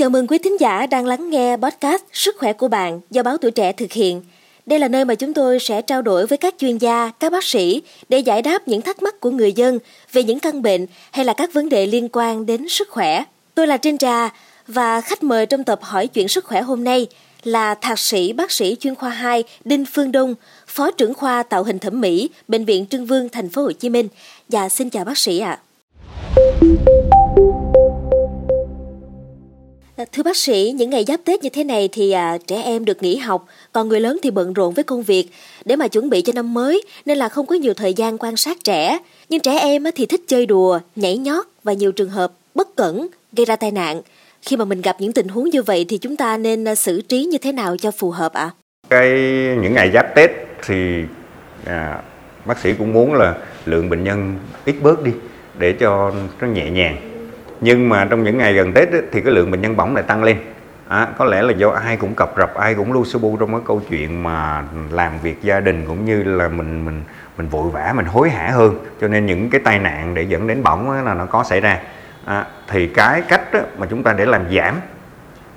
Chào mừng quý thính giả đang lắng nghe podcast Sức khỏe của bạn do báo Tuổi Trẻ thực hiện. Đây là nơi mà chúng tôi sẽ trao đổi với các chuyên gia, các bác sĩ để giải đáp những thắc mắc của người dân về những căn bệnh hay là các vấn đề liên quan đến sức khỏe. Tôi là Trinh Trà và khách mời trong tập hỏi chuyện sức khỏe hôm nay là thạc sĩ bác sĩ chuyên khoa 2 Đinh Phương Đông, phó trưởng khoa tạo hình thẩm mỹ, bệnh viện Trưng Vương thành phố Hồ Chí Minh. Và xin chào bác sĩ ạ. À. Thưa bác sĩ, những ngày giáp Tết như thế này thì à, trẻ em được nghỉ học, còn người lớn thì bận rộn với công việc để mà chuẩn bị cho năm mới nên là không có nhiều thời gian quan sát trẻ. Nhưng trẻ em thì thích chơi đùa, nhảy nhót và nhiều trường hợp bất cẩn gây ra tai nạn. Khi mà mình gặp những tình huống như vậy thì chúng ta nên à, xử trí như thế nào cho phù hợp ạ? À? Cái những ngày giáp Tết thì à, bác sĩ cũng muốn là lượng bệnh nhân ít bớt đi để cho nó nhẹ nhàng nhưng mà trong những ngày gần Tết ấy, thì cái lượng bệnh nhân bỏng lại tăng lên. À, có lẽ là do ai cũng cập rập ai cũng lu su bu trong cái câu chuyện mà làm việc gia đình cũng như là mình mình mình vội vã mình hối hả hơn. Cho nên những cái tai nạn để dẫn đến bỏng là nó có xảy ra. À, thì cái cách đó mà chúng ta để làm giảm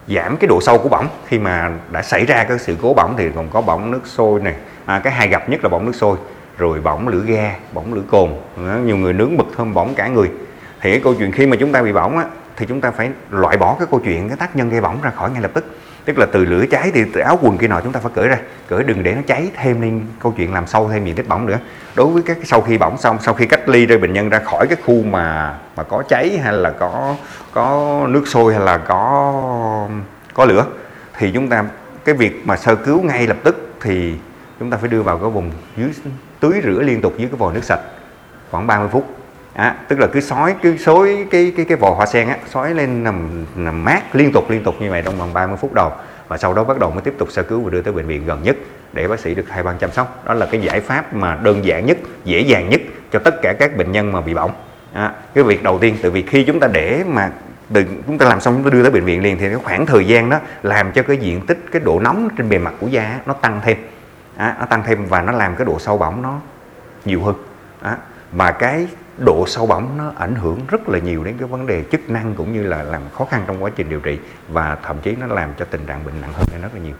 giảm cái độ sâu của bỏng khi mà đã xảy ra cái sự cố bỏng thì còn có bỏng nước sôi này. À, cái hay gặp nhất là bỏng nước sôi rồi bỏng lửa ga bỏng lửa cồn. Nhiều người nướng bực thơm bỏng cả người thì cái câu chuyện khi mà chúng ta bị bỏng á, thì chúng ta phải loại bỏ cái câu chuyện, cái tác nhân gây bỏng ra khỏi ngay lập tức. Tức là từ lửa cháy thì từ áo quần kia nọ chúng ta phải cởi ra. Cởi đừng để nó cháy thêm lên câu chuyện làm sâu thêm diện tích bỏng nữa. Đối với các sau khi bỏng xong, sau khi cách ly rồi bệnh nhân ra khỏi cái khu mà mà có cháy hay là có có nước sôi hay là có có lửa, thì chúng ta, cái việc mà sơ cứu ngay lập tức thì chúng ta phải đưa vào cái vùng dưới, tưới rửa liên tục dưới cái vòi nước sạch khoảng 30 phút à, tức là cứ sói cứ xối cái cái cái vò hoa sen á sói lên nằm nằm mát liên tục liên tục như vậy trong vòng 30 phút đầu. Và sau đó bắt đầu mới tiếp tục sơ cứu và đưa tới bệnh viện gần nhất để bác sĩ được hai ban chăm sóc. Đó là cái giải pháp mà đơn giản nhất dễ dàng nhất cho tất cả các bệnh nhân mà bị bỏng. À, cái việc đầu tiên từ vì khi chúng ta để mà từ chúng ta làm xong chúng ta đưa tới bệnh viện liền thì cái khoảng thời gian đó làm cho cái diện tích cái độ nóng trên bề mặt của da nó tăng thêm. À, nó tăng thêm và nó làm cái độ sâu bỏng nó nhiều hơn. À, mà cái độ sâu bỏng nó ảnh hưởng rất là nhiều đến cái vấn đề chức năng cũng như là làm khó khăn trong quá trình điều trị và thậm chí nó làm cho tình trạng bệnh nặng hơn rất là nhiều.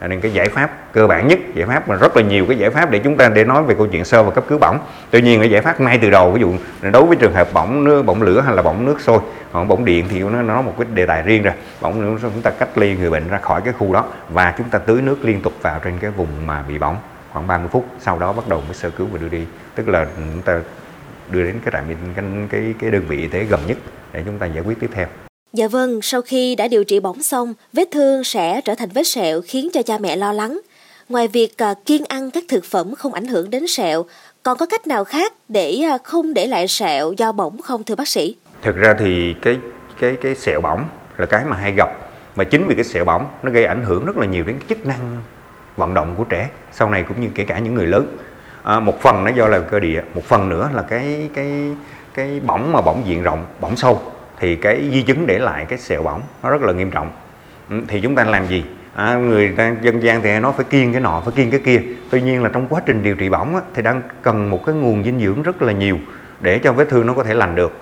Nên cái giải pháp cơ bản nhất, giải pháp mà rất là nhiều cái giải pháp để chúng ta để nói về câu chuyện sơ và cấp cứu bỏng tuy nhiên cái giải pháp ngay từ đầu, ví dụ đối với trường hợp bỏng nước, bỏng lửa hay là bỏng nước sôi còn bỏng điện thì nó nó một cái đề tài riêng rồi. Bỏng nước chúng ta cách ly người bệnh ra khỏi cái khu đó và chúng ta tưới nước liên tục vào trên cái vùng mà bị bỏng. Khoảng 30 phút sau đó bắt đầu mới sơ cứu và đưa đi. Tức là chúng ta đưa đến cái trạm cái, cái cái đơn vị y tế gần nhất để chúng ta giải quyết tiếp theo. Dạ vâng, sau khi đã điều trị bỏng xong, vết thương sẽ trở thành vết sẹo khiến cho cha mẹ lo lắng. Ngoài việc à, kiêng ăn các thực phẩm không ảnh hưởng đến sẹo, còn có cách nào khác để à, không để lại sẹo do bỏng không thưa bác sĩ? Thực ra thì cái cái cái sẹo bỏng là cái mà hay gặp mà chính vì cái sẹo bỏng nó gây ảnh hưởng rất là nhiều đến cái chức năng vận động của trẻ sau này cũng như kể cả những người lớn à, một phần nó do là cơ địa một phần nữa là cái cái cái bỏng mà bỏng diện rộng bỏng sâu. Thì cái di chứng để lại cái sẹo bỏng nó rất là nghiêm trọng. Ừ, thì chúng ta làm gì? À, người ta dân gian thì nó phải kiêng cái nọ phải kiêng cái kia. Tuy nhiên là trong quá trình điều trị bỏng á, thì đang cần một cái nguồn dinh dưỡng rất là nhiều để cho vết thương nó có thể lành được.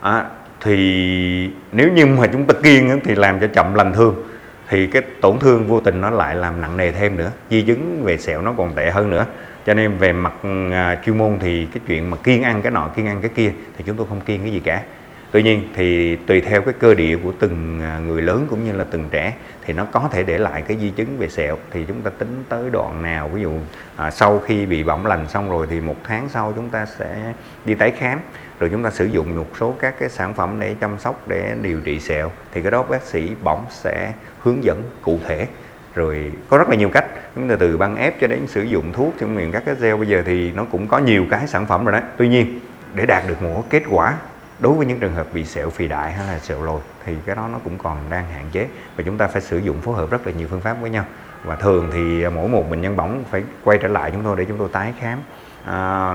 À, thì nếu như mà chúng ta kiêng á, thì làm cho chậm lành thương. Thì cái tổn thương vô tình nó lại làm nặng nề thêm nữa di chứng về sẹo nó còn tệ hơn nữa cho nên về mặt à, chuyên môn thì cái chuyện mà kiêng ăn cái nọ kiêng ăn cái kia thì chúng tôi không kiêng cái gì cả. Tuy nhiên thì tùy theo cái cơ địa của từng à, người lớn cũng như là từng trẻ thì nó có thể để lại cái di chứng về sẹo. Thì chúng ta tính tới đoạn nào ví dụ à, sau khi bị bỏng lành xong rồi thì một tháng sau chúng ta sẽ đi tái khám rồi chúng ta sử dụng một số các cái sản phẩm để chăm sóc để điều trị sẹo. Thì cái đó bác sĩ bỏng sẽ hướng dẫn cụ thể rồi có rất là nhiều cách. Chúng ta từ băng ép cho đến sử dụng thuốc trong miệng các cái gel. Bây giờ thì nó cũng có nhiều cái sản phẩm rồi đấy tuy nhiên để đạt được một kết quả đối với những trường hợp bị sẹo phì đại hay là sẹo lồi thì cái đó nó cũng còn đang hạn chế. Và chúng ta phải sử dụng phối hợp rất là nhiều phương pháp với nhau. Và thường thì mỗi một bệnh nhân bỏng phải quay trở lại chúng tôi để chúng tôi tái khám à,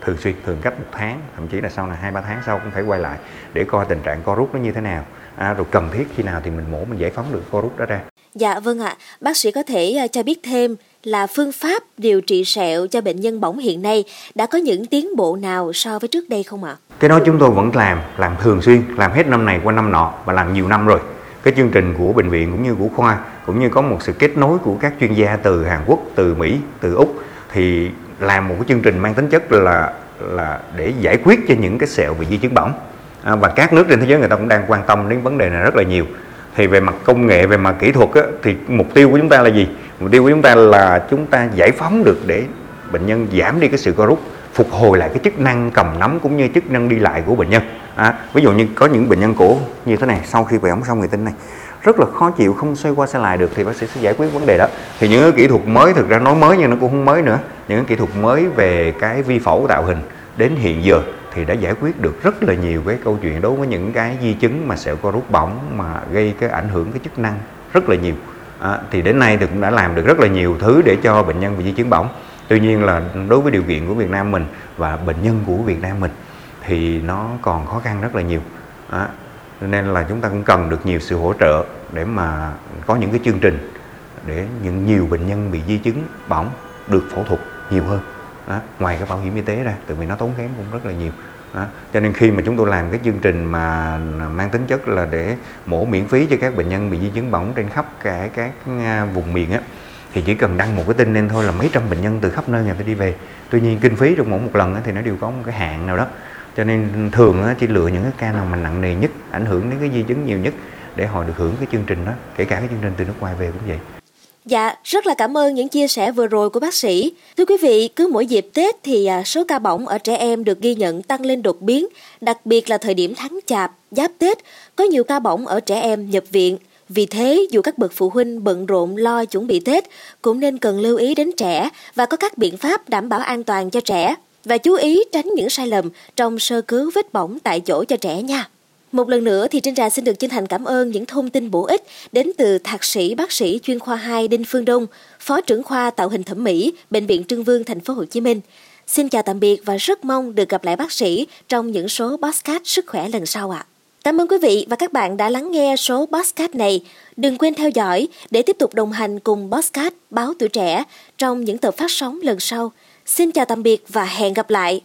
thường xuyên thường cách một tháng thậm chí là sau này hai ba tháng sau cũng phải quay lại để coi tình trạng co rút nó như thế nào à, rồi cần thiết khi nào thì mình mổ mình giải phóng được rút đó ra Dạ vâng ạ, bác sĩ có thể à, cho biết thêm là phương pháp điều trị sẹo cho bệnh nhân bỏng hiện nay đã có những tiến bộ nào so với trước đây không ạ? Cái đó chúng tôi vẫn làm, làm thường xuyên, làm hết năm này qua năm nọ và làm nhiều năm rồi. cái chương trình của bệnh viện cũng như của khoa cũng như có một sự kết nối của các chuyên gia từ Hàn Quốc, từ Mỹ, từ Úc thì làm một cái chương trình mang tính chất là là để giải quyết cho những cái sẹo bị di chứng bỏng à, và các nước trên thế giới người ta cũng đang quan tâm đến vấn đề này rất là nhiều. Thì về mặt công nghệ về mặt kỹ thuật á, thì mục tiêu của chúng ta là gì? Mục tiêu của chúng ta là chúng ta giải phóng được để bệnh nhân giảm đi cái sự co rút phục hồi lại cái chức năng cầm nắm cũng như chức năng đi lại của bệnh nhân. À, ví dụ như có những bệnh nhân cổ như thế này sau khi về ống xong người tinh này rất là khó chịu không xoay qua xoay lại được thì bác sĩ sẽ giải quyết vấn đề đó. Thì những cái kỹ thuật mới thực ra nói mới nhưng nó cũng không mới nữa. Những cái kỹ thuật mới về cái vi phẫu tạo hình đến hiện giờ thì đã giải quyết được rất là nhiều cái câu chuyện đối với những cái di chứng mà sẹo co rút bỏng mà gây cái ảnh hưởng cái chức năng rất là nhiều. À, thì đến nay thì cũng đã làm được rất là nhiều thứ để cho bệnh nhân bị di chứng bỏng. Tuy nhiên là đối với điều kiện của Việt Nam mình và bệnh nhân của Việt Nam mình thì nó còn khó khăn rất là nhiều. À, nên là chúng ta cũng cần được nhiều sự hỗ trợ để mà có những cái chương trình để những nhiều bệnh nhân bị di chứng bỏng được phẫu thuật nhiều hơn đó, ngoài cái bảo hiểm y tế ra tại vì nó tốn kém cũng rất là nhiều đó. cho nên khi mà chúng tôi làm cái chương trình mà mang tính chất là để mổ miễn phí cho các bệnh nhân bị di chứng bỏng trên khắp cả các à, vùng miền á thì chỉ cần đăng một cái tin lên thôi là mấy trăm bệnh nhân từ khắp nơi người ta đi về. Tuy nhiên kinh phí trong mỗi một lần thì nó đều có một cái hạn nào đó. Cho nên thường chỉ lựa những cái ca nào mà nặng nề nhất ảnh hưởng đến cái di chứng nhiều nhất để họ được hưởng cái chương trình đó kể cả cái chương trình từ nước ngoài về cũng vậy. Dạ, rất là cảm ơn những chia sẻ vừa rồi của bác sĩ. Thưa quý vị, cứ mỗi dịp Tết thì à, số ca bỏng ở trẻ em được ghi nhận tăng lên đột biến, đặc biệt là thời điểm tháng chạp, giáp Tết, có nhiều ca bỏng ở trẻ em nhập viện. Vì thế, dù các bậc phụ huynh bận rộn lo chuẩn bị Tết, cũng nên cần lưu ý đến trẻ và có các biện pháp đảm bảo an toàn cho trẻ và chú ý tránh những sai lầm trong sơ cứu vết bỏng tại chỗ cho trẻ nha. Một lần nữa thì Trinh Trà xin được chân thành cảm ơn những thông tin bổ ích đến từ thạc sĩ bác sĩ chuyên khoa 2 Đinh Phương Đông, phó trưởng khoa tạo hình thẩm mỹ, Bệnh viện Trưng Vương thành phố Hồ Chí Minh. Xin chào tạm biệt và rất mong được gặp lại bác sĩ trong những số podcast sức khỏe lần sau ạ. À. Cảm ơn quý vị và các bạn đã lắng nghe số podcast này. Đừng quên theo dõi để tiếp tục đồng hành cùng podcast Báo Tuổi Trẻ trong những tập phát sóng lần sau. Xin chào tạm biệt và hẹn gặp lại.